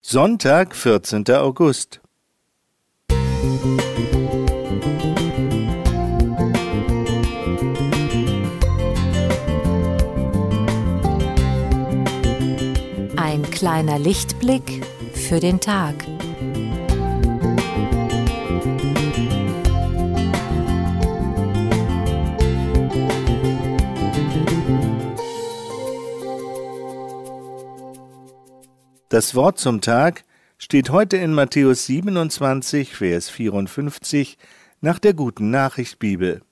Sonntag, 14. August. Ein kleiner Lichtblick für den Tag. Das Wort zum Tag steht heute in Matthäus 27, Vers 54 nach der guten Nachricht Bibel.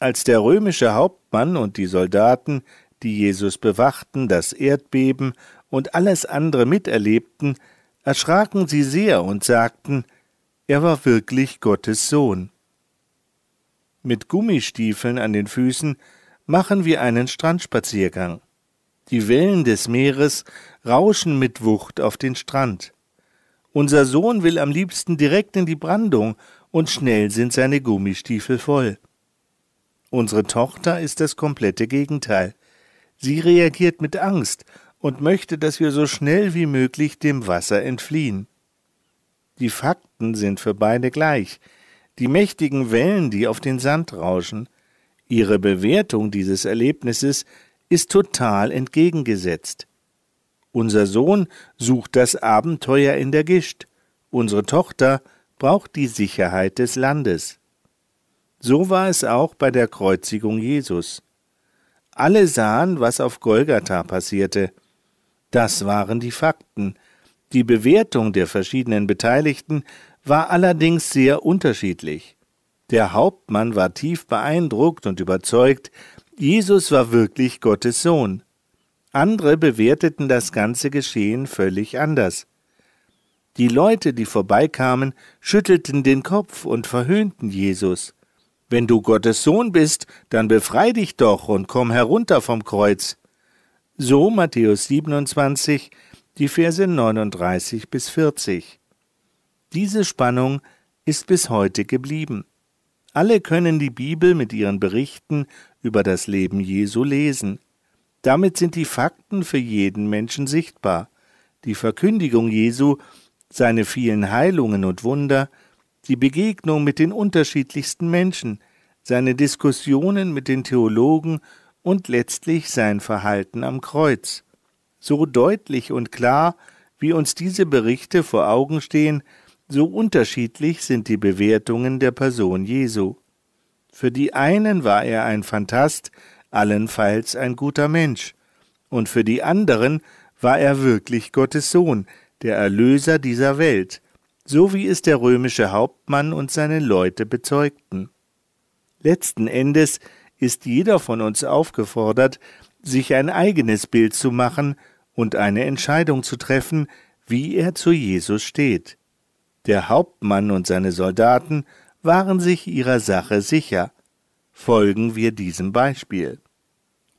Als der römische Hauptmann und die Soldaten, die Jesus bewachten, das Erdbeben und alles andere miterlebten, erschraken sie sehr und sagten, er war wirklich Gottes Sohn. Mit Gummistiefeln an den Füßen machen wir einen Strandspaziergang. Die Wellen des Meeres rauschen mit Wucht auf den Strand. Unser Sohn will am liebsten direkt in die Brandung, und schnell sind seine Gummistiefel voll. Unsere Tochter ist das komplette Gegenteil. Sie reagiert mit Angst und möchte, dass wir so schnell wie möglich dem Wasser entfliehen. Die Fakten sind für beide gleich. Die mächtigen Wellen, die auf den Sand rauschen. Ihre Bewertung dieses Erlebnisses ist total entgegengesetzt. Unser Sohn sucht das Abenteuer in der Gischt, unsere Tochter braucht die Sicherheit des Landes. So war es auch bei der Kreuzigung Jesus. Alle sahen, was auf Golgatha passierte. Das waren die Fakten. Die Bewertung der verschiedenen Beteiligten war allerdings sehr unterschiedlich. Der Hauptmann war tief beeindruckt und überzeugt, Jesus war wirklich Gottes Sohn. Andere bewerteten das ganze Geschehen völlig anders. Die Leute, die vorbeikamen, schüttelten den Kopf und verhöhnten Jesus. Wenn du Gottes Sohn bist, dann befrei dich doch und komm herunter vom Kreuz. So Matthäus 27, die Verse 39 bis 40. Diese Spannung ist bis heute geblieben. Alle können die Bibel mit ihren Berichten über das Leben Jesu lesen. Damit sind die Fakten für jeden Menschen sichtbar. Die Verkündigung Jesu, seine vielen Heilungen und Wunder, die Begegnung mit den unterschiedlichsten Menschen, seine Diskussionen mit den Theologen und letztlich sein Verhalten am Kreuz. So deutlich und klar, wie uns diese Berichte vor Augen stehen, so unterschiedlich sind die Bewertungen der Person Jesu. Für die einen war er ein Phantast, allenfalls ein guter Mensch, und für die anderen war er wirklich Gottes Sohn, der Erlöser dieser Welt, so wie es der römische Hauptmann und seine Leute bezeugten. Letzten Endes ist jeder von uns aufgefordert, sich ein eigenes Bild zu machen und eine Entscheidung zu treffen, wie er zu Jesus steht. Der Hauptmann und seine Soldaten waren sich ihrer Sache sicher. Folgen wir diesem Beispiel.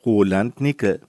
Roland Nickel